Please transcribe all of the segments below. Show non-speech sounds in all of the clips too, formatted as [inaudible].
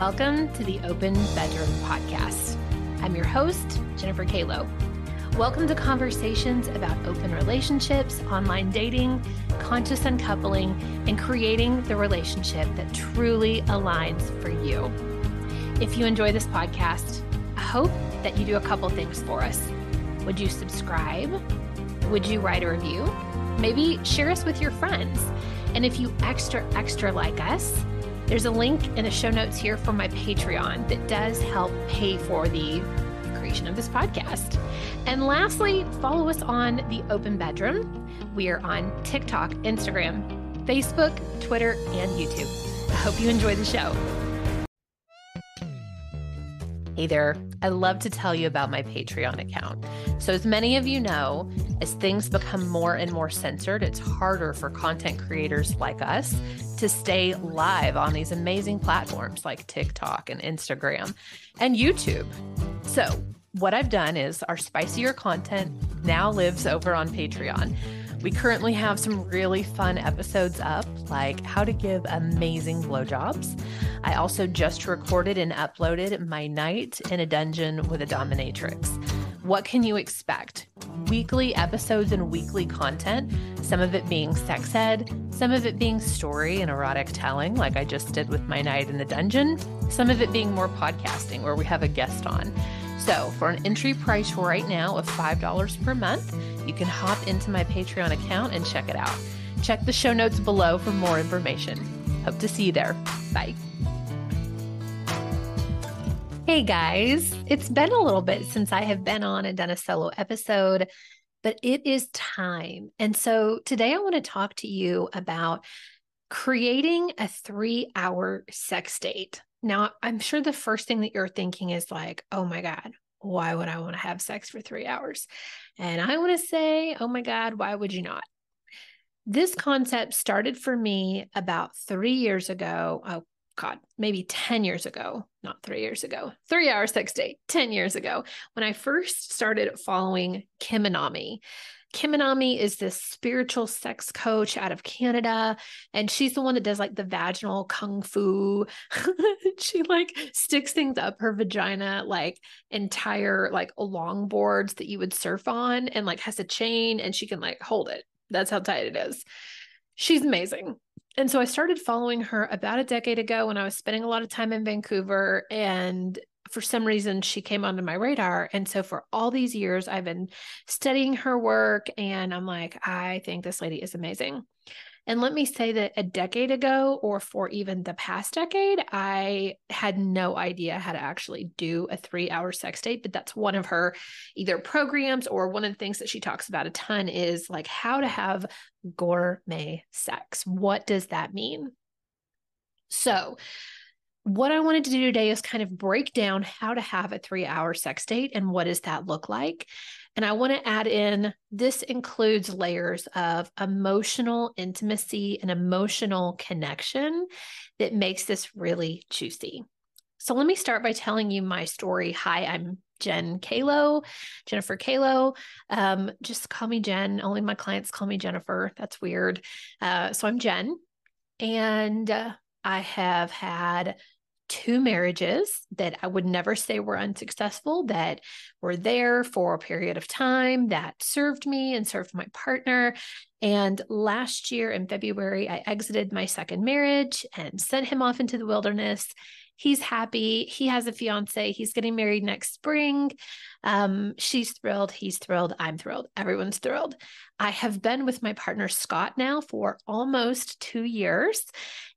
Welcome to the Open Bedroom Podcast. I'm your host, Jennifer Kaylo. Welcome to conversations about open relationships, online dating, conscious uncoupling, and creating the relationship that truly aligns for you. If you enjoy this podcast, I hope that you do a couple things for us. Would you subscribe? Would you write a review? Maybe share us with your friends. And if you extra, extra like us, there's a link in the show notes here for my Patreon that does help pay for the creation of this podcast. And lastly, follow us on the Open Bedroom. We are on TikTok, Instagram, Facebook, Twitter, and YouTube. I hope you enjoy the show. Hey there. I love to tell you about my Patreon account. So, as many of you know, as things become more and more censored, it's harder for content creators like us to stay live on these amazing platforms like TikTok and Instagram and YouTube. So, what I've done is our spicier content now lives over on Patreon. We currently have some really fun episodes up, like how to give amazing blowjobs. I also just recorded and uploaded my night in a dungeon with a dominatrix. What can you expect? Weekly episodes and weekly content, some of it being sex ed, some of it being story and erotic telling, like I just did with my night in the dungeon, some of it being more podcasting, where we have a guest on. So, for an entry price right now of $5 per month, you can hop into my Patreon account and check it out. Check the show notes below for more information. Hope to see you there. Bye. Hey guys, it's been a little bit since I have been on and done a solo episode, but it is time. And so today I want to talk to you about creating a three hour sex date. Now, I'm sure the first thing that you're thinking is like, oh my God, why would I want to have sex for three hours? And I want to say, oh my God, why would you not? This concept started for me about three years ago. Oh, God, maybe 10 years ago, not three years ago, three hour sex date, 10 years ago, when I first started following Kim Anami. Kim Anami is this spiritual sex coach out of Canada, and she's the one that does like the vaginal kung fu. [laughs] she like sticks things up her vagina, like entire like longboards that you would surf on, and like has a chain, and she can like hold it. That's how tight it is. She's amazing. And so I started following her about a decade ago when I was spending a lot of time in Vancouver and for some reason she came onto my radar. And so for all these years i've been studying her work and i'm like i think this lady is amazing. And let me say that a decade ago or for even the past decade i had no idea how to actually do a 3 hour sex date but that's one of her either programs or one of the things that she talks about a ton is like how to have gourmet sex. What does that mean? So what I wanted to do today is kind of break down how to have a three hour sex date and what does that look like. And I want to add in this includes layers of emotional intimacy and emotional connection that makes this really juicy. So let me start by telling you my story. Hi, I'm Jen Kaylo, Jennifer Kaylo. Um, just call me Jen. Only my clients call me Jennifer. That's weird. Uh, so I'm Jen, and uh, I have had two marriages that I would never say were unsuccessful, that were there for a period of time, that served me and served my partner. And last year in February, I exited my second marriage and sent him off into the wilderness. He's happy. He has a fiance. He's getting married next spring. Um, she's thrilled. He's thrilled. I'm thrilled. Everyone's thrilled. I have been with my partner, Scott, now for almost two years.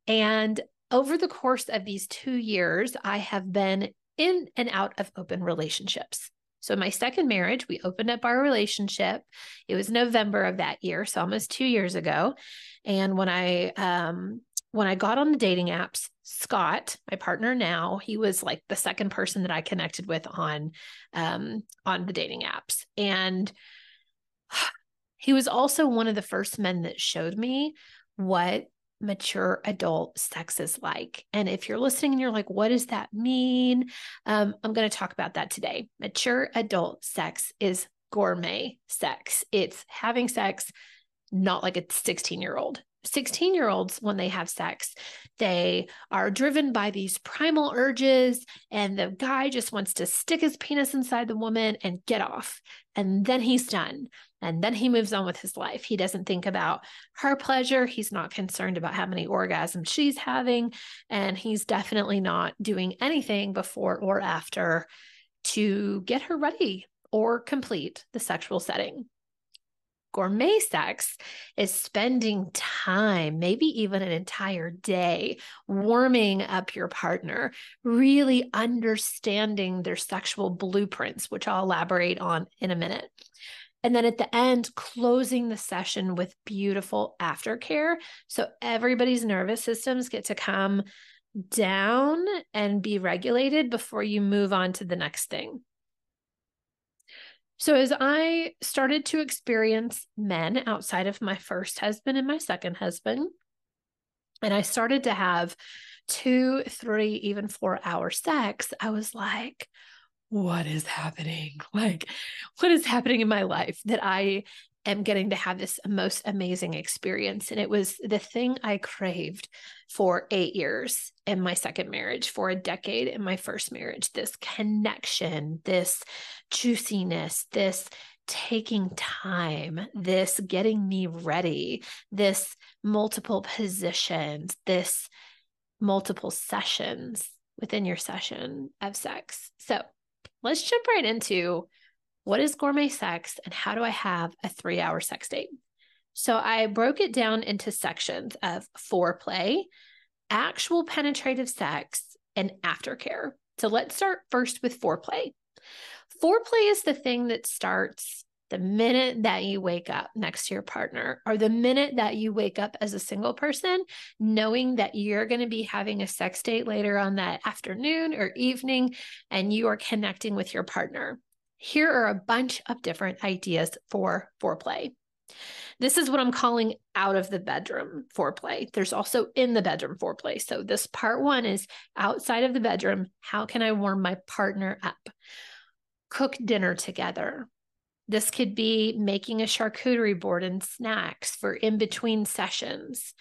And over the course of these two years, I have been in and out of open relationships. So, my second marriage, we opened up our relationship. It was November of that year, so almost two years ago. And when I um, when I got on the dating apps, Scott, my partner now, he was like the second person that I connected with on um, on the dating apps, and [sighs] he was also one of the first men that showed me what mature adult sex is like. And if you're listening and you're like, what does that mean? Um, I'm going to talk about that today. Mature adult sex is gourmet sex, it's having sex not like a 16 year old. 16 year olds, when they have sex, they are driven by these primal urges, and the guy just wants to stick his penis inside the woman and get off. And then he's done. And then he moves on with his life. He doesn't think about her pleasure. He's not concerned about how many orgasms she's having. And he's definitely not doing anything before or after to get her ready or complete the sexual setting. Gourmet sex is spending time, maybe even an entire day, warming up your partner, really understanding their sexual blueprints, which I'll elaborate on in a minute. And then at the end, closing the session with beautiful aftercare. So everybody's nervous systems get to come down and be regulated before you move on to the next thing. So, as I started to experience men outside of my first husband and my second husband, and I started to have two, three, even four hour sex, I was like, what is happening? [laughs] Like, what is happening in my life that I am getting to have this most amazing experience. And it was the thing I craved for eight years in my second marriage, for a decade in my first marriage this connection, this juiciness, this taking time, this getting me ready, this multiple positions, this multiple sessions within your session of sex. So let's jump right into what is gourmet sex and how do I have a three hour sex date? So I broke it down into sections of foreplay, actual penetrative sex, and aftercare. So let's start first with foreplay. Foreplay is the thing that starts the minute that you wake up next to your partner, or the minute that you wake up as a single person, knowing that you're going to be having a sex date later on that afternoon or evening, and you are connecting with your partner. Here are a bunch of different ideas for foreplay. This is what I'm calling out of the bedroom foreplay. There's also in the bedroom foreplay. So, this part one is outside of the bedroom. How can I warm my partner up? Cook dinner together. This could be making a charcuterie board and snacks for in between sessions.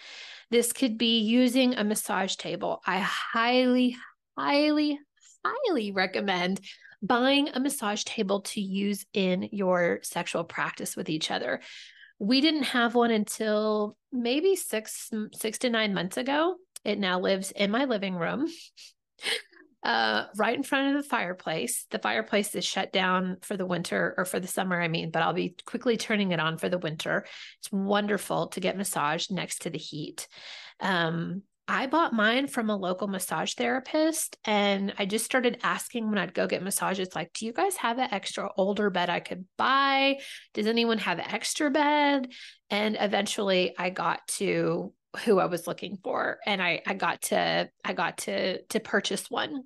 This could be using a massage table. I highly, highly, highly recommend buying a massage table to use in your sexual practice with each other. We didn't have one until maybe six, six to nine months ago. It now lives in my living room. [laughs] Uh, right in front of the fireplace. The fireplace is shut down for the winter or for the summer, I mean, but I'll be quickly turning it on for the winter. It's wonderful to get massaged next to the heat. Um, I bought mine from a local massage therapist and I just started asking when I'd go get massages like, do you guys have an extra older bed I could buy? Does anyone have an extra bed? And eventually I got to who I was looking for and I I got to I got to to purchase one.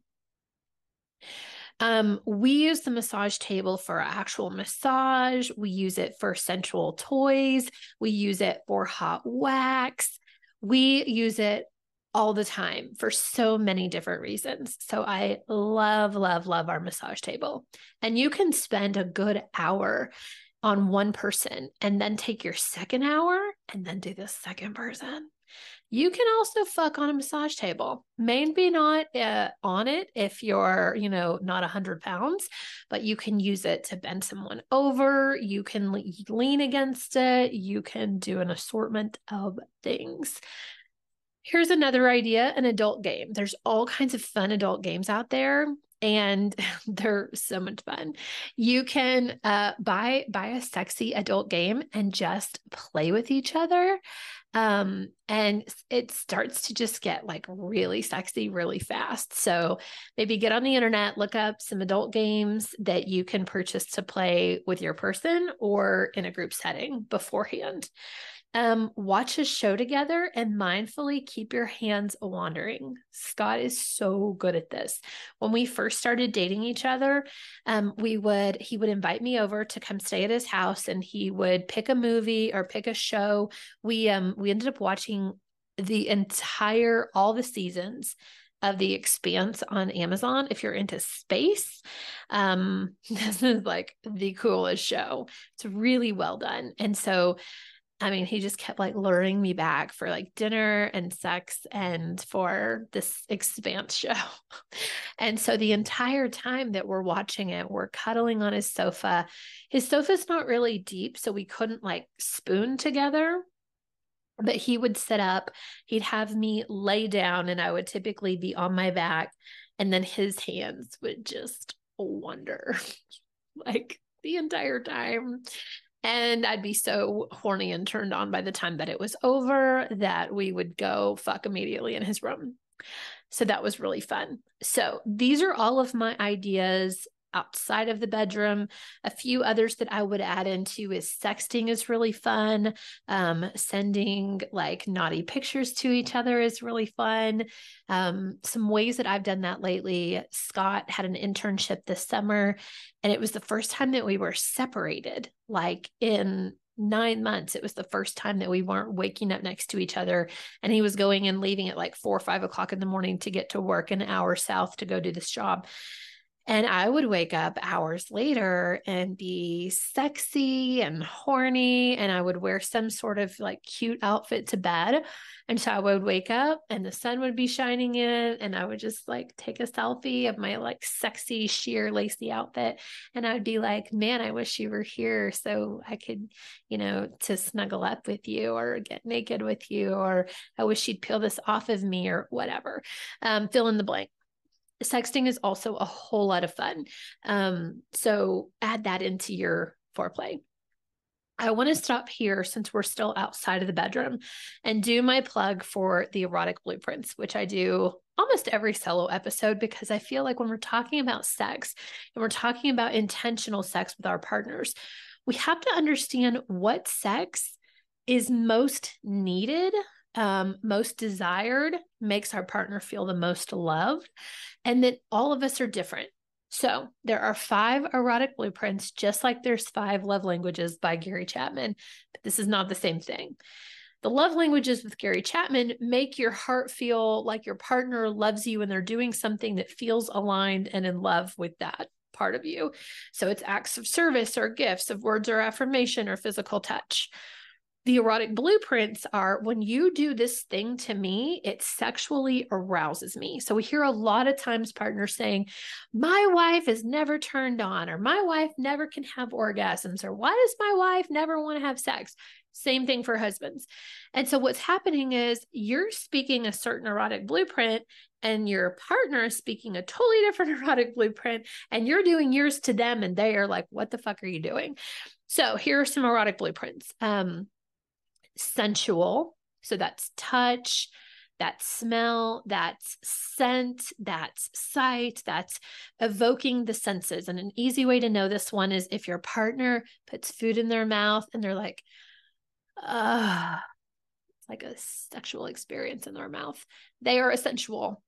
Um, we use the massage table for actual massage. We use it for sensual toys. We use it for hot wax. We use it all the time for so many different reasons. So I love, love, love our massage table. And you can spend a good hour on one person and then take your second hour and then do the second person. You can also fuck on a massage table. Maybe not uh, on it if you're, you know, not 100 pounds, but you can use it to bend someone over. You can lean against it. You can do an assortment of things. Here's another idea an adult game. There's all kinds of fun adult games out there and [laughs] they're so much fun. You can uh, buy buy a sexy adult game and just play with each other. Um, and it starts to just get like really sexy really fast. So maybe get on the internet, look up some adult games that you can purchase to play with your person or in a group setting beforehand. Um, watch a show together and mindfully keep your hands wandering. Scott is so good at this. When we first started dating each other, um, we would he would invite me over to come stay at his house, and he would pick a movie or pick a show. We um we ended up watching the entire all the seasons of the expanse on amazon if you're into space um [laughs] this is like the coolest show it's really well done and so I mean, he just kept like luring me back for like dinner and sex and for this expanse show. [laughs] and so the entire time that we're watching it, we're cuddling on his sofa. His sofa's not really deep, so we couldn't like spoon together. But he would sit up, he'd have me lay down, and I would typically be on my back. And then his hands would just wander [laughs] like the entire time. And I'd be so horny and turned on by the time that it was over that we would go fuck immediately in his room. So that was really fun. So these are all of my ideas outside of the bedroom. A few others that I would add into is sexting is really fun. Um, sending like naughty pictures to each other is really fun. Um, some ways that I've done that lately Scott had an internship this summer, and it was the first time that we were separated, like in nine months it was the first time that we weren't waking up next to each other and he was going and leaving at like four or five o'clock in the morning to get to work an hour south to go do this job and I would wake up hours later and be sexy and horny. And I would wear some sort of like cute outfit to bed. And so I would wake up and the sun would be shining in. And I would just like take a selfie of my like sexy, sheer, lacy outfit. And I would be like, man, I wish you were here so I could, you know, to snuggle up with you or get naked with you. Or I wish you'd peel this off of me or whatever. Um, fill in the blank sexting is also a whole lot of fun. Um, so add that into your foreplay. I want to stop here since we're still outside of the bedroom and do my plug for the erotic blueprints, which I do almost every solo episode because I feel like when we're talking about sex and we're talking about intentional sex with our partners, we have to understand what sex is most needed um, most desired makes our partner feel the most loved, and that all of us are different. So there are five erotic blueprints, just like there's five love languages by Gary Chapman, but this is not the same thing. The love languages with Gary Chapman make your heart feel like your partner loves you and they're doing something that feels aligned and in love with that part of you. So it's acts of service or gifts of words or affirmation or physical touch the erotic blueprints are when you do this thing to me, it sexually arouses me. So we hear a lot of times partners saying, My wife is never turned on, or my wife never can have orgasms, or why does my wife never want to have sex? Same thing for husbands. And so what's happening is you're speaking a certain erotic blueprint and your partner is speaking a totally different [laughs] erotic blueprint and you're doing yours to them and they are like what the fuck are you doing so here are some erotic blueprints um, sensual. So that's touch, that's smell, that's scent, that's sight, that's evoking the senses. And an easy way to know this one is if your partner puts food in their mouth and they're like, ah, like a sexual experience in their mouth. They are a sensual.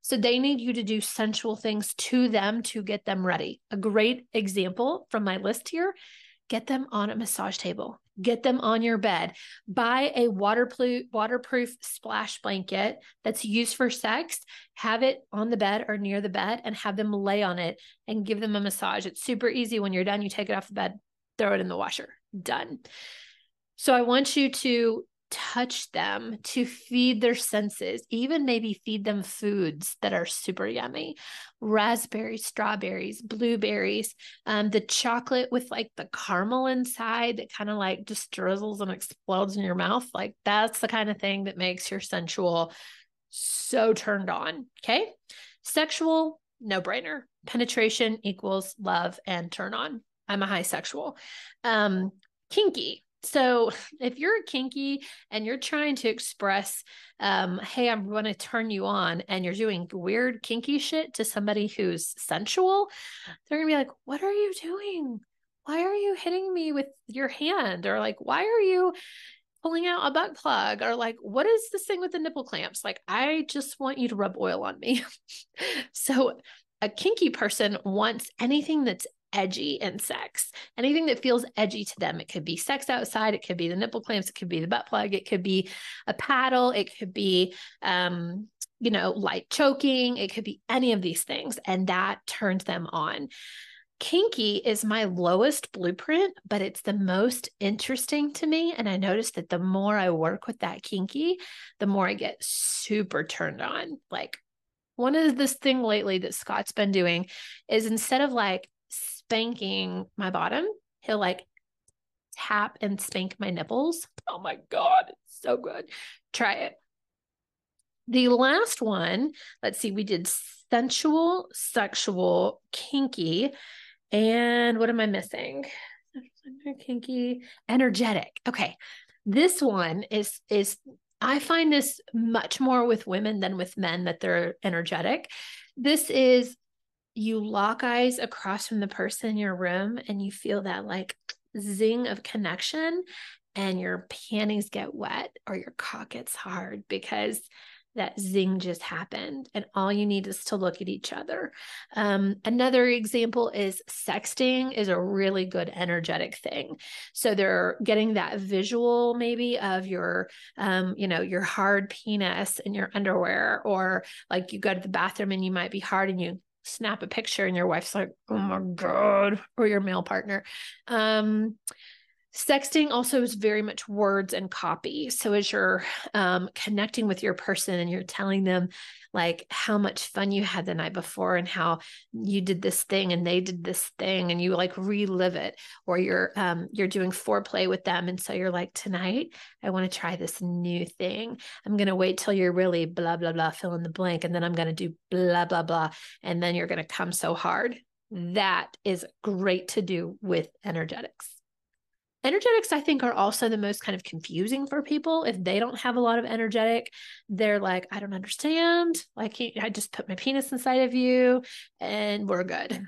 So they need you to do sensual things to them to get them ready. A great example from my list here get them on a massage table get them on your bed. Buy a waterproof waterproof splash blanket that's used for sex. Have it on the bed or near the bed and have them lay on it and give them a massage. It's super easy when you're done you take it off the bed, throw it in the washer. Done. So I want you to touch them to feed their senses, even maybe feed them foods that are super yummy raspberries, strawberries, blueberries, um, the chocolate with like the caramel inside that kind of like just drizzles and explodes in your mouth. Like that's the kind of thing that makes your sensual so turned on. Okay. Sexual, no brainer. Penetration equals love and turn on. I'm a high sexual. Um, kinky, so [laughs] if you're kinky and you're trying to express, um, hey, I'm going to turn you on, and you're doing weird kinky shit to somebody who's sensual, they're going to be like, what are you doing? Why are you hitting me with your hand? Or like, why are you pulling out a butt plug? Or like, what is this thing with the nipple clamps? Like, I just want you to rub oil on me. [laughs] so a kinky person wants anything that's edgy in sex. Anything that feels edgy to them. It could be sex outside, it could be the nipple clamps, it could be the butt plug, it could be a paddle, it could be um, you know, light choking, it could be any of these things. And that turns them on. Kinky is my lowest blueprint, but it's the most interesting to me. And I noticed that the more I work with that kinky, the more I get super turned on. Like one of this thing lately that Scott's been doing is instead of like spanking my bottom, he'll like tap and spank my nipples. Oh my God, it's so good. Try it. The last one, let's see, we did sensual, sexual, kinky, and what am I missing? Kinky, energetic. Okay. This one is is I find this much more with women than with men that they're energetic. This is you lock eyes across from the person in your room and you feel that like zing of connection and your panties get wet or your cock gets hard because that zing just happened and all you need is to look at each other. Um, another example is sexting is a really good energetic thing. So they're getting that visual maybe of your um, you know your hard penis in your underwear or like you go to the bathroom and you might be hard and you snap a picture and your wife's like oh my god or your male partner. Um Sexting also is very much words and copy. So as you're um, connecting with your person and you're telling them like how much fun you had the night before and how you did this thing and they did this thing and you like relive it, or you're um, you're doing foreplay with them and so you're like tonight I want to try this new thing. I'm gonna wait till you're really blah blah blah fill in the blank and then I'm gonna do blah blah blah and then you're gonna come so hard. That is great to do with energetics energetics i think are also the most kind of confusing for people if they don't have a lot of energetic they're like i don't understand like i just put my penis inside of you and we're good mm.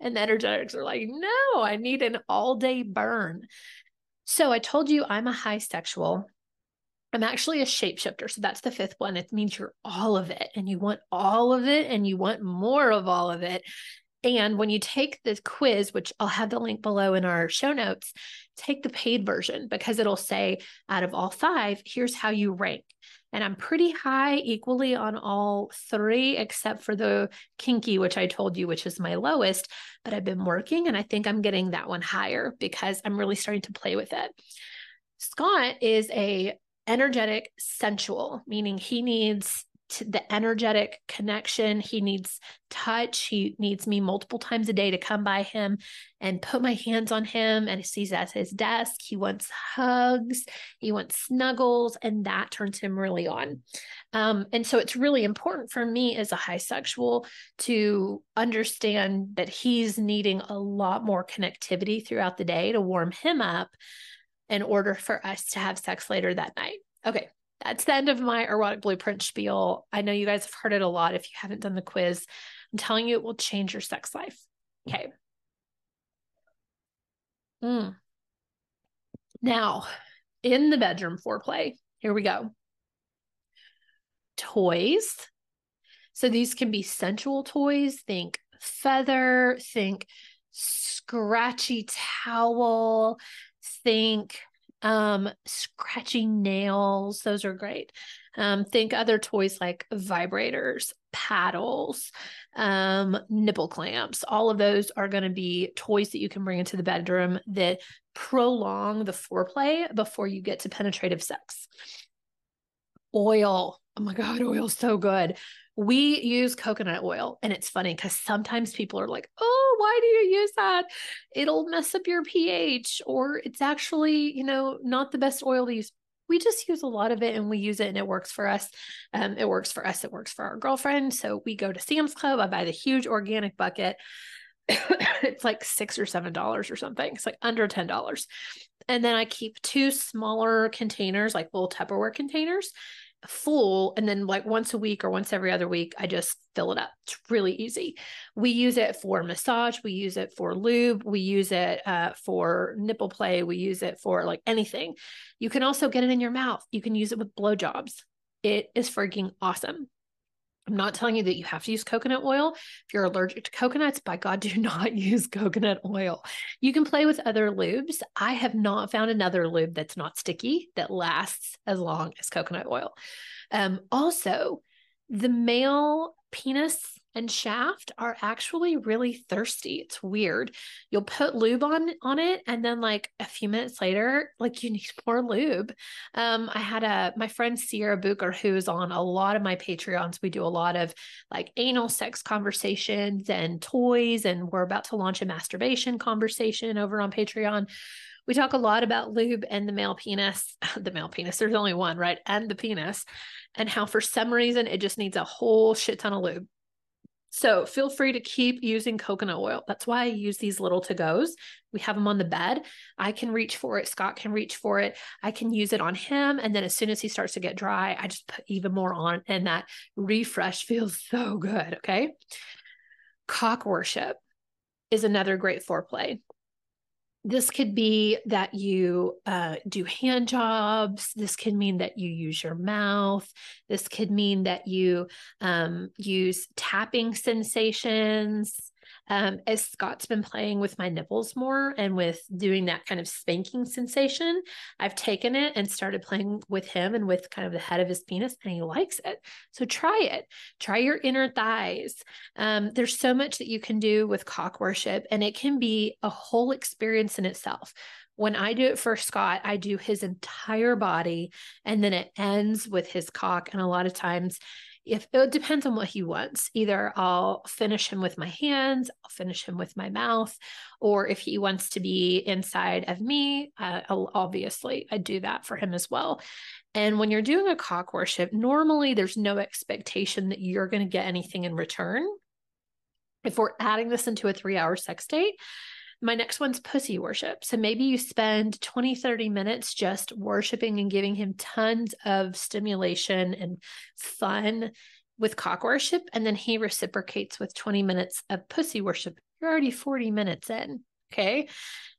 and energetics are like no i need an all day burn so i told you i'm a high sexual I'm actually a shapeshifter. So that's the fifth one. It means you're all of it and you want all of it and you want more of all of it. And when you take the quiz, which I'll have the link below in our show notes, take the paid version because it'll say out of all five, here's how you rank. And I'm pretty high equally on all three, except for the kinky, which I told you, which is my lowest. But I've been working and I think I'm getting that one higher because I'm really starting to play with it. Scott is a energetic sensual, meaning he needs the energetic connection. He needs touch. He needs me multiple times a day to come by him and put my hands on him. And he sees at his desk. He wants hugs. He wants snuggles. And that turns him really on. Um, and so it's really important for me as a high sexual to understand that he's needing a lot more connectivity throughout the day to warm him up in order for us to have sex later that night. Okay, that's the end of my erotic blueprint spiel. I know you guys have heard it a lot. If you haven't done the quiz, I'm telling you, it will change your sex life. Okay. Mm. Now, in the bedroom foreplay, here we go. Toys. So these can be sensual toys. Think feather, think scratchy towel, think um, scratching nails, those are great. Um, think other toys like vibrators, paddles, um, nipple clamps. All of those are going to be toys that you can bring into the bedroom that prolong the foreplay before you get to penetrative sex. Oil. Oh my God, [laughs] oil's so good. We use coconut oil, and it's funny because sometimes people are like, oh, why do you use that? It'll mess up your pH, or it's actually, you know, not the best oil to use. We just use a lot of it and we use it and it works for us. Um, it works for us, it works for our girlfriend. So we go to Sam's Club, I buy the huge organic bucket. [coughs] it's like six or seven dollars or something. It's like under ten dollars. And then I keep two smaller containers, like little Tupperware containers, full and then like once a week or once every other week i just fill it up. It's really easy. We use it for massage we use it for lube we use it uh, for nipple play we use it for like anything. You can also get it in your mouth. You can use it with blowjobs. It is freaking awesome I'm not telling you that you have to use coconut oil. If you're allergic to coconuts, by God, [laughs] do not use coconut oil. You can play with other lubes. I have not found another lube that's not sticky that lasts as long as coconut oil. Um, also, the male penis and shaft are actually really thirsty. It's weird. You'll put lube on on it and then like a few minutes later, like you need more lube. Um, I had a my friend Sierra Booker who's on a lot of my Patreons. We do a lot of like anal sex conversations and toys, and we're about to launch a masturbation conversation over on Patreon. We talk a lot about lube and the male penis, [laughs] the male penis, there's only one, right? And the penis, and how for some reason it just needs a whole shit ton of lube. So feel free to keep using coconut oil. That's why I use these little to goes. We have them on the bed. I can reach for it. Scott can reach for it. I can use it on him. And then as soon as he starts to get dry, I just put even more on. And that refresh [laughs] feels so good. Okay. Cock worship is another great foreplay this could be that you uh, do hand jobs. This could mean that you use your mouth. This could mean that you um, use tapping sensations um, as Scott's been playing with my nipples more and with doing that kind of spanking sensation, I've taken it and started playing with him and with kind of the head of his penis, and he likes it. So try it. Try your inner thighs. Um, there's so much that you can do with cock worship, and it can be a whole experience in itself. When I do it for Scott, I do his entire body, and then it ends with his cock. And a lot of times, if it depends on what he wants. Either I'll finish him with my hands, I'll finish him with my mouth, or if he wants to be inside of me, uh, obviously I do that for him as well. And when you're doing a cock worship, normally there's no expectation that you're going to get anything in return. If we're adding this into a three hour sex date, my next one's pussy worship. So maybe you spend 20, 30 minutes just worshiping and giving him tons of stimulation and fun with cock worship. And then he reciprocates with 20 minutes of pussy worship. You're already 40 minutes in. Okay.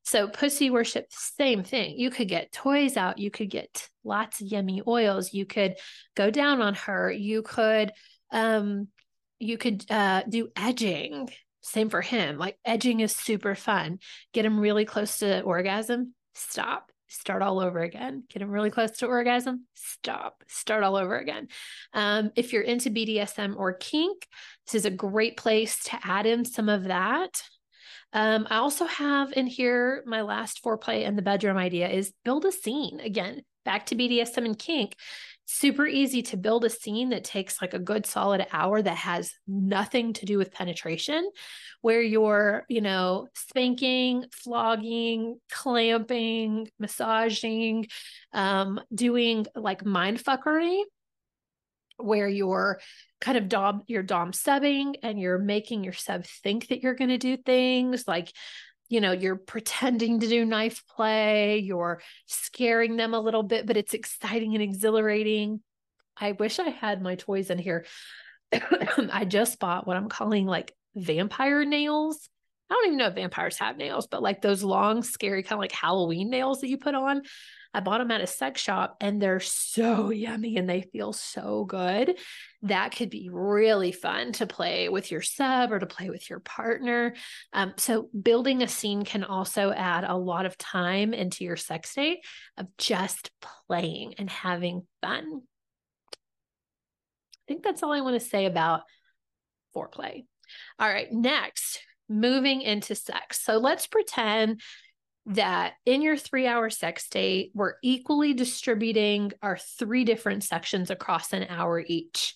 So, pussy worship, same thing. You could get toys out. You could get lots of yummy oils. You could go down on her. You could, um, you could uh, do edging same for him. Like edging is super fun. Get him really close to orgasm, stop, start all over again. Get him really close to orgasm, stop, start all over again. Um, if you're into BDSM or kink, this is a great place to add in some of that. Um, I also have in here my last foreplay in the bedroom idea is build a scene. Again, back to BDSM and kink super easy to build a scene that takes like a good solid hour that has nothing to do with penetration where you're you know spanking flogging clamping massaging um, doing like mind fuckery where you're kind of dom you're dom subbing and you're making your sub think that you're going to do things like you know, you're pretending to do knife play, you're scaring them a little bit, but it's exciting and exhilarating. I wish I had my toys in here. [coughs] I just bought what I'm calling like vampire nails. I don't even know if vampires have nails, but like those long, scary, kind of like Halloween nails that you put on. I bought them at a sex shop and they're so [laughs] yummy and they feel so good. That could be really fun to play with your sub or to play with your partner. Um, so, building a scene can also add a lot of time into your sex date of just playing and having fun. I think that's all I want to say about foreplay. All right, next, moving into sex. So let's pretend that in your three hour sex date, we're equally distributing our three different sections across an hour each.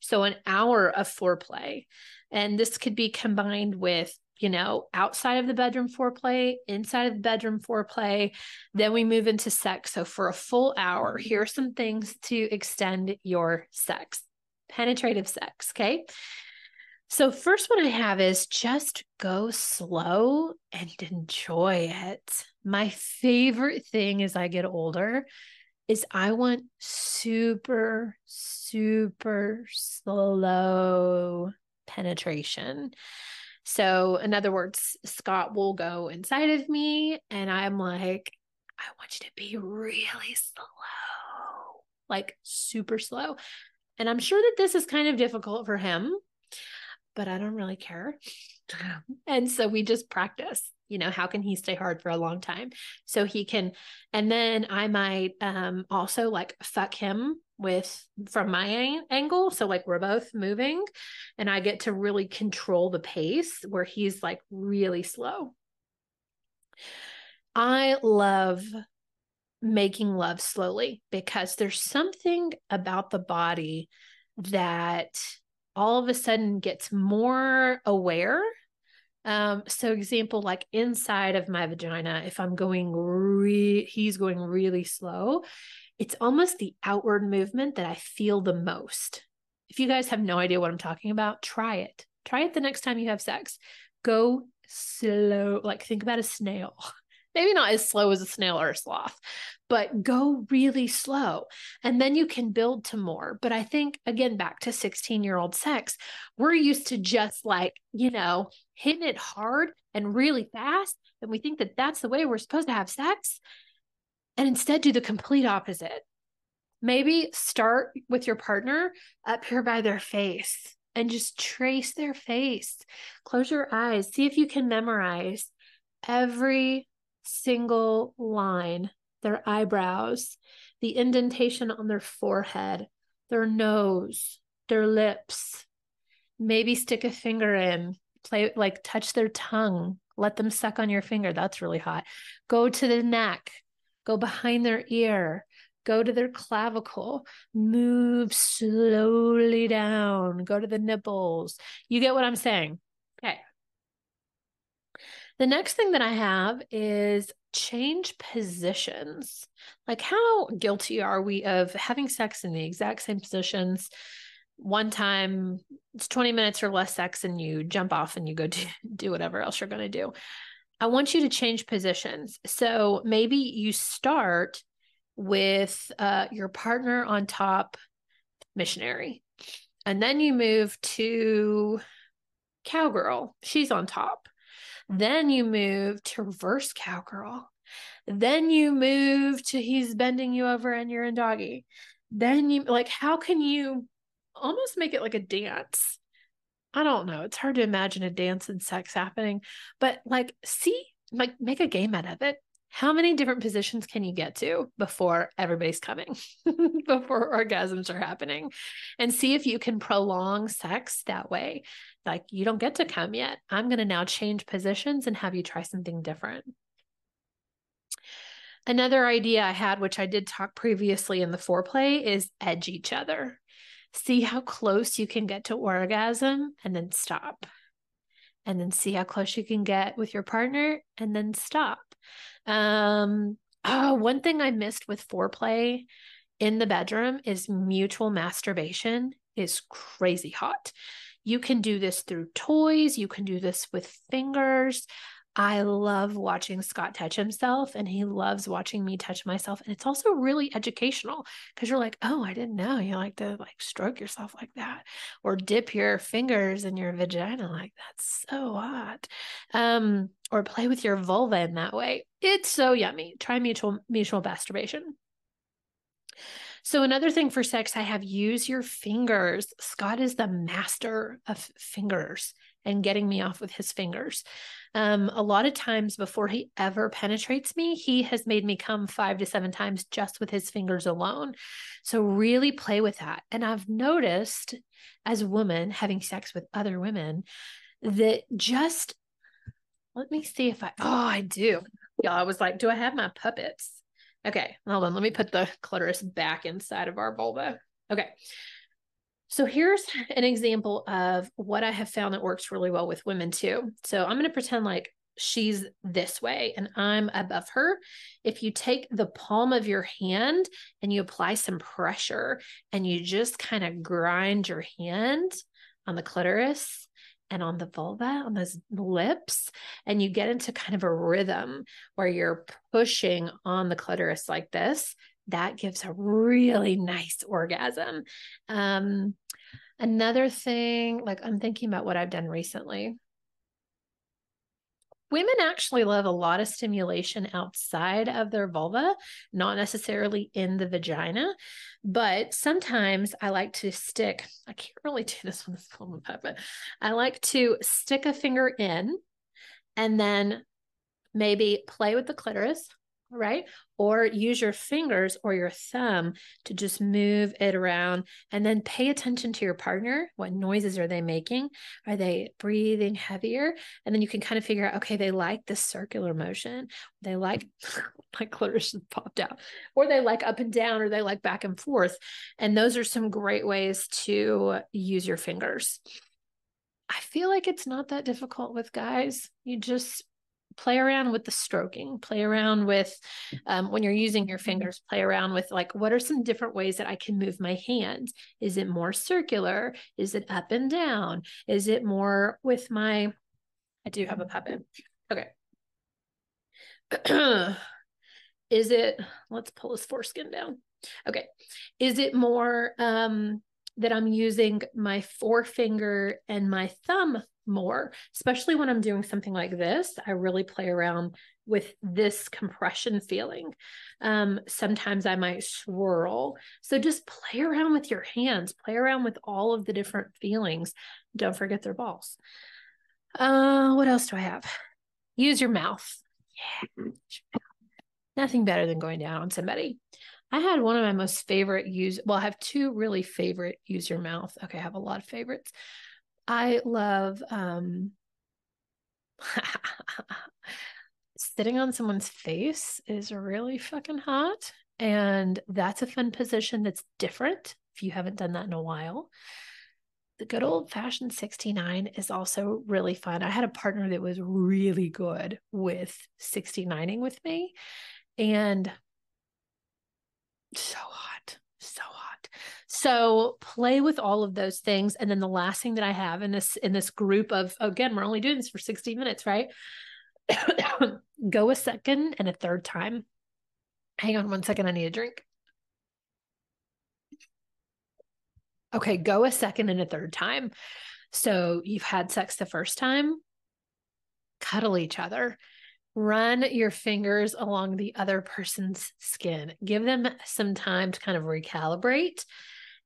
So, an hour of foreplay. And this could be combined with, you know, outside of the bedroom foreplay, inside of the bedroom foreplay. Then we move into sex. So, for a full hour, here are some things to extend your sex penetrative sex. Okay. So, first one I have is just go slow and enjoy it. My favorite thing as I get older is I want super, super slow penetration. So, in other words, Scott will go inside of me, and I'm like, I want you to be really slow, like super slow. And I'm sure that this is kind of difficult for him but I don't really care. [laughs] and so we just practice, you know, how can he stay hard for a long time? So he can, and then I might um also like fuck him with from my angle so like we're both moving and i get to really control the pace where he's like really slow i love making love slowly because there's something about the body that all of a sudden gets more aware um, so example, like inside of my vagina, if I'm going re he's going really slow, it's almost the outward movement that I feel the most. If you guys have no idea what I'm talking about, try it. Try it the next time you have sex. Go slow, like think about a snail. [laughs] Maybe not as slow as a snail or a sloth, but go really slow. And then you can build to more. But I think, again, back to 16 year old sex, we're used to just like, you know, hitting it hard and really fast. And we think that that's the way we're supposed to have sex and instead do the complete opposite. Maybe start with your partner up here by their face and just trace their face. Close your eyes. See if you can memorize every single line, their eyebrows, the indentation on their forehead, their nose, their lips. Maybe stick a finger in, play like touch their tongue, let them suck on your finger. That's really hot. Go to the neck, go behind their ear, go to their clavicle, move slowly down, go to the nipples. You get what I'm saying? The next thing that I have is change positions. Like, how guilty are we of having sex in the exact same positions? One time it's 20 minutes or less sex, and you jump off and you go [laughs] do, do whatever else you're going to do. I want you to change positions. So maybe you start with uh, your partner on top, missionary, and then you move to cowgirl. She's on top. Then you move to reverse cowgirl. Then you move to he's bending you over and you're in doggy. Then you like, how can you almost make it like a dance? I don't know. It's hard to imagine a dance and sex happening, but like, see, like, make a game out of it. How many different positions can you get to before everybody's coming, [laughs] before orgasms are happening? And see if you can prolong sex that way. Like, you don't get to come yet. I'm going to now change positions and have you try something different. Another idea I had, which I did talk previously in the foreplay, is edge each other see how close you can get to orgasm and then stop. And then see how close you can get with your partner and then stop. Um, oh, one thing I missed with foreplay in the bedroom is mutual masturbation is crazy hot. You can do this through toys, you can do this with fingers. I love watching Scott touch himself and he loves watching me touch myself. And it's also really educational because you're like, oh, I didn't know you like to like stroke yourself like that or dip your fingers in your vagina. Like that's so hot. Um, or play with your vulva in that way. It's so yummy. Try mutual mutual masturbation. So, another thing for sex, I have use your fingers. Scott is the master of fingers and getting me off with his fingers. Um, a lot of times before he ever penetrates me, he has made me come five to seven times just with his fingers alone. So really play with that. And I've noticed as a woman having sex with other women that just let me see if I oh I do. Yeah, I was like, do I have my puppets? Okay, hold on. Let me put the clitoris back inside of our vulva. Okay. So here's [laughs] an example of what I have found that works really well with women too. So I'm going to pretend like she's this way and I'm above her. If you take the palm of your hand and you apply some pressure and you just kind of grind your hand on the clitoris and on the vulva, on those lips, and you get into kind of a rhythm where you're pushing on the clitoris like this, that gives a really nice orgasm. Um, another thing, like I'm thinking about what I've done recently. Women actually love a lot of stimulation outside of their vulva, not necessarily in the vagina. But sometimes I like to stick, I can't really do this [laughs] woman but I like to stick a finger in and then maybe play with the clitoris right? Or use your fingers or your thumb to just move it around and then pay attention to your partner. What noises are they making? Are they breathing heavier? And then you can kind of figure out, okay, they like this circular motion. They like, [laughs] my clitoris popped out, or they like up and down, or they like back and forth. And those are some great ways to use your fingers. I feel like it's not that difficult with guys. You just play around with the stroking play around with um, when you're using your fingers play around with like what are some different ways that i can move my hand? is it more circular? Is it up and down? Is it more with my i do have a puppet. Okay. [clears throat] Is it let's pull his foreskin down. Okay. Is it more um that i'm using my forefinger and my thumb more, especially when I'm doing something like this. I really play around with this compression feeling. Um, sometimes I might swirl. So just play around with your hands, play around with all of the different feelings. Don't forget their balls. Uh, what else do I have? Use your mouth. Yeah. Nothing better than going down on somebody. I had one of my most favorite use. Well, I have two really favorite use your mouth. Okay, I have a lot of favorites. I love um [laughs] sitting on someone's face is really fucking hot. And that's a fun position that's different if you haven't done that in a while. The good old fashioned 69 is also really fun. I had a partner that was really good with 69ing with me and so hot, so hot. So play with all of those things. And then the last thing that I have in this in this group of again, we're only doing this for 60 minutes, right? [coughs] Go a second and a third time. Hang on one second. I need a drink. Okay, go a second and a third time. So you've had sex the first time, cuddle each other, run your fingers along the other person's skin, give them some time to kind of recalibrate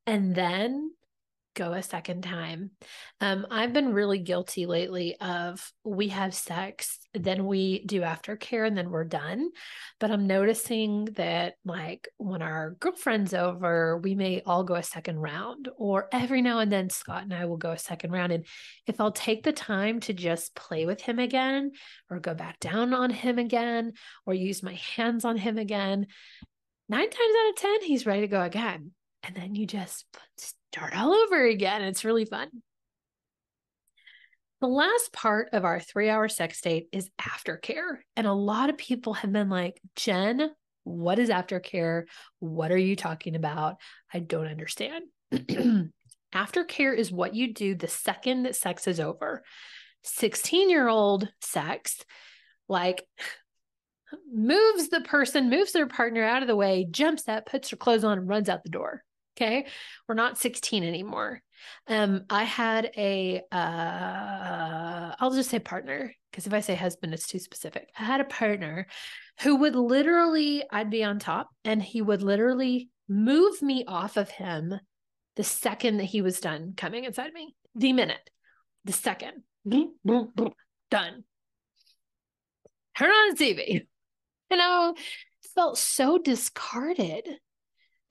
and then go a second time. Um, I've been really guilty lately of we have sex, then we do aftercare, and then we're done. But I'm noticing that, like, when our girlfriend's over, we may all go a second round, or every now and then Scott and I will go a second round. And if I'll take the time to just play with him again, or go back down on him again, or use my hands on him again, nine times out of 10, he's ready to go again and then you just start all over again. It's really fun. The last part of our three hour sex date is aftercare. And a lot of people have been like, Jen, what is aftercare? What are you talking about? I don't understand. [clears throat] aftercare is what you do the second that sex is over. 16 year old sex, like moves the person, moves their partner out of the way, jumps up, puts her clothes on, and runs out the door. Okay. We're not 16 anymore. Um, I had a uh I'll just say partner, because if I say husband, it's too specific. I had a partner who would literally, I'd be on top and he would literally move me off of him the second that he was done coming inside me. The minute, the second. Done. Turn on the TV. And I felt so discarded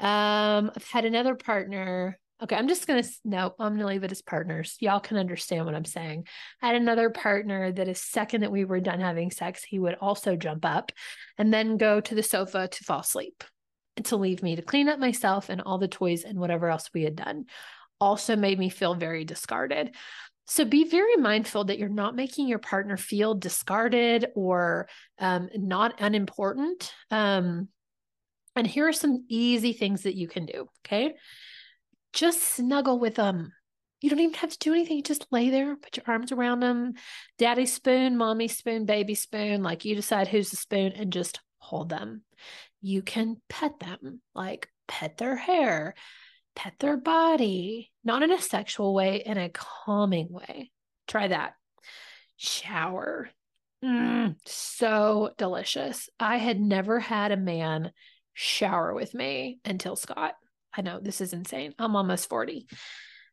um, I've had another partner. Okay, I'm just gonna no, I'm gonna leave it as partners. Y'all can understand what I'm saying. I had another partner that is second that we were done having sex, he would also jump up and then go to the sofa to fall asleep and to leave me to clean up myself and all the toys and whatever else we had done. Also made me feel very discarded. So be very mindful that you're not making your partner feel discarded or um, not unimportant. Um, and here are some easy things that you can do. Okay. Just snuggle with them. You don't even have to do anything. You just lay there, put your arms around them. Daddy spoon, mommy spoon, baby spoon. Like you decide who's the spoon and just hold them. You can pet them, like pet their hair, pet their body, not in a sexual way, in a calming way. Try that. Shower. Mm, so delicious. I had never had a man shower with me until Scott. I know this is insane. I'm almost 40.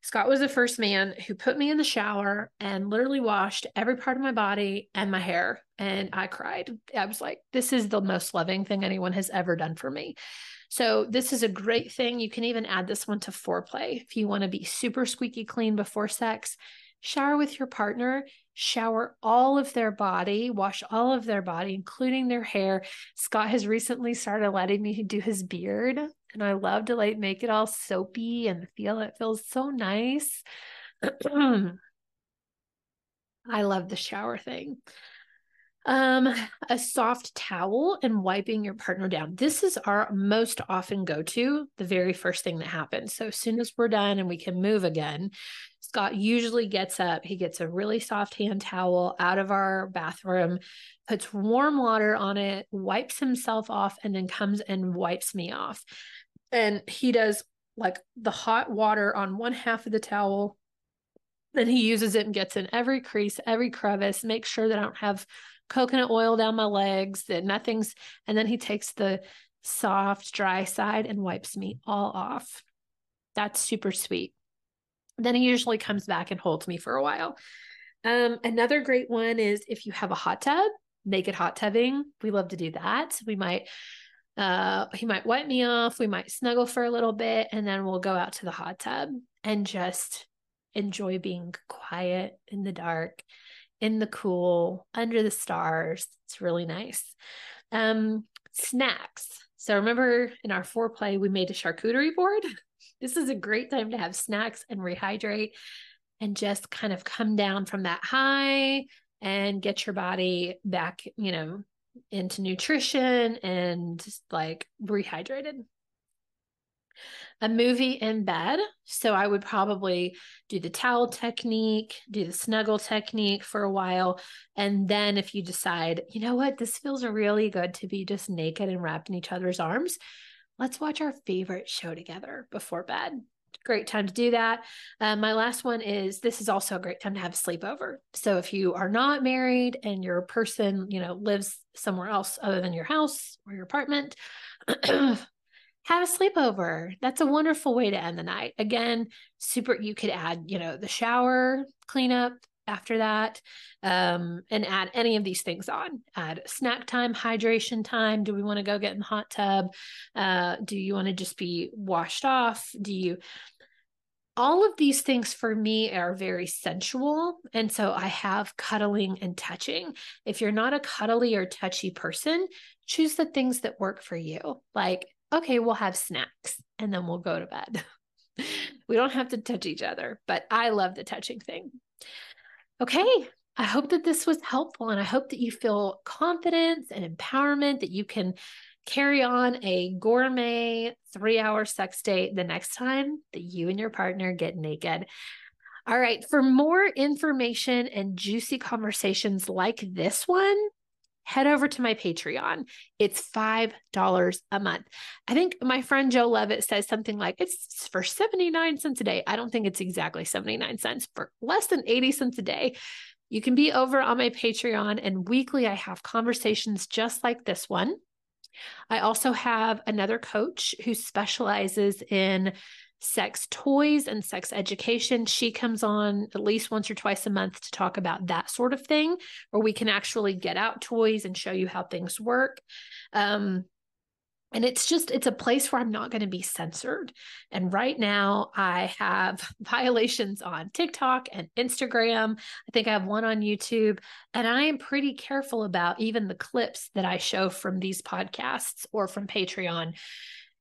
Scott was the first man who put me in the shower and literally washed every part of my body and my hair and I cried. I was like, this is the most loving thing anyone has ever done for me. So, this is a great thing. You can even add this one to foreplay. If you want to be super squeaky clean before sex, shower with your partner, shower all of their body, wash all of their body, including their hair. Scott has recently started letting me do his beard, and I love to like make it all soapy and feel it feels so nice. [clears throat] I love the shower thing. Um, a soft towel and wiping your partner down. This is our most often go to, the very first thing that happens. So, as soon as we're done and we can move again, Scott usually gets up. He gets a really soft hand towel out of our bathroom, puts warm water on it, wipes himself off, and then comes and wipes me off. And he does like the hot water on one half of the towel. Then he uses it and gets in every crease, every crevice, makes sure that I don't have coconut oil down my legs, that nothing's, and then he takes the soft, dry side and wipes me all off. That's super sweet. Then he usually comes back and holds me for a while. Um, another great one is if you have a hot tub, naked hot tubbing. We love to do that. We might uh he might wipe me off, we might snuggle for a little bit, and then we'll go out to the hot tub and just enjoy being quiet in the dark in the cool, under the stars. It's really nice. Um, snacks. So remember in our foreplay, we made a charcuterie board. [laughs] This is a great time to have snacks and rehydrate and just kind of come down from that high and get your body back, you know, into nutrition and like rehydrated a movie in bed. So I would probably do the towel technique, do the snuggle technique for a while. And then if you decide, you know what, this feels really good to be just naked and wrapped in each other's arms, let's watch our favorite show together before bed. Great time to do that. Uh, my last one is this is also a great time to have a sleepover. So if you are not married and your person, you know, lives somewhere else other than your house or your apartment, [clears throat] have a sleepover. That's a wonderful way to end the night. Again, super, you could add, you know, the shower cleanup after that um, and add any of these things on. Add snack time, hydration time. Do we want to go get in the hot tub? Uh, do you want to just be washed off? Do you? All of these things for me are very sensual. And so I have cuddling and touching. If you're not a cuddly or touchy person, choose the things that work for you. Like okay, we'll have snacks and then we'll go to bed. [laughs] we don't have to touch each other, but I love the touching thing. Okay, I hope that this was helpful and I hope that you feel confidence and empowerment that you can carry on a gourmet three hour sex date the next time that you and your partner get naked. All right, for more information and juicy conversations like this one, head over to my Patreon. It's $5 a month. I think my friend Joe Levitt says something like it's for 79 cents a day. I don't think it's exactly 79 cents for less than 80 cents a day. You can be over on my Patreon, and weekly I have conversations just like this one. I also have another coach who specializes in sex toys and sex education. She comes on at least once or twice a month to talk about that sort of thing, where we can actually get out toys and show you how things work. Um, and it's just it's a place where i'm not going to be censored and right now i have [laughs] violations on tiktok and instagram i think i have one on youtube and i am pretty careful about even the clips that i show from these podcasts or from patreon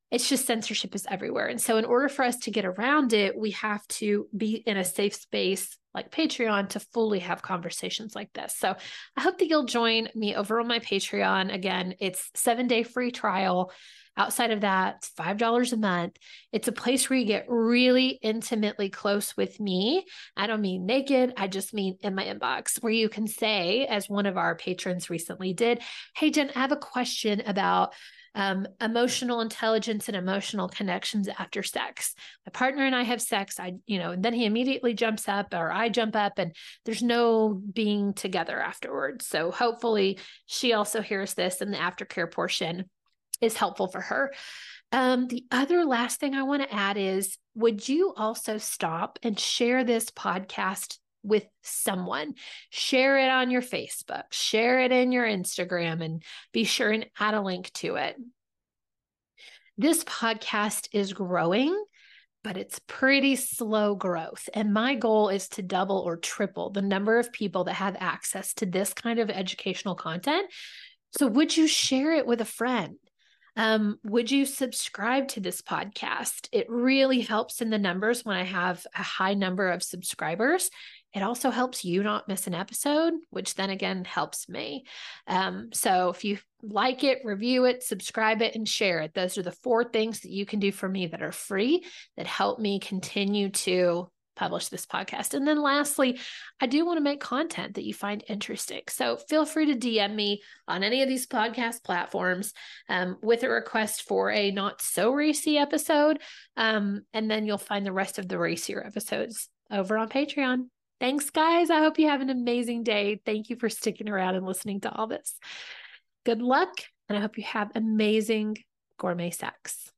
it's just censorship is everywhere. And so, in order for us to get around it, we have to be in a safe space like Patreon to fully have conversations like this. So, I hope that you'll join me over on my Patreon. Again, it's seven day free trial. Outside of that, it's $5 a month. It's a place where you get really intimately close with me. I don't mean naked, I just mean in my inbox, where you can say, as one of our patrons recently did, Hey, Jen, I have a question about um, emotional intelligence and emotional connections after sex. My partner and I have sex. I, you know, and then he immediately jumps up or I jump up and there's no being together afterwards. So hopefully she also hears this and the aftercare portion is helpful for her. Um, the other last thing I want to add is would you also stop and share this podcast with someone. Share it on your Facebook, share it in your Instagram, and be sure and add a link to it. This podcast is growing but it's pretty slow growth. And my goal is to double or triple the number of people that have access to this kind of educational content. So, would you share it with a friend? Um, would you subscribe to this podcast? It really helps in the numbers when I have a high number of subscribers. It also helps you not miss an episode, which then again helps me. Um, so if you like it, review it, subscribe it, and share it. Those are the four things that you can do for me that are free that help me continue to publish this podcast. And then lastly, I do want to make content that you find interesting. So feel free to DM me on any of these podcast platforms um, with a request for a not so racy episode. Um, and then you'll find the rest of the racier episodes over on Patreon. Thanks, guys. I hope you have an amazing day. Thank you for sticking around and listening to all this. Good luck, and I hope you have amazing gourmet sex.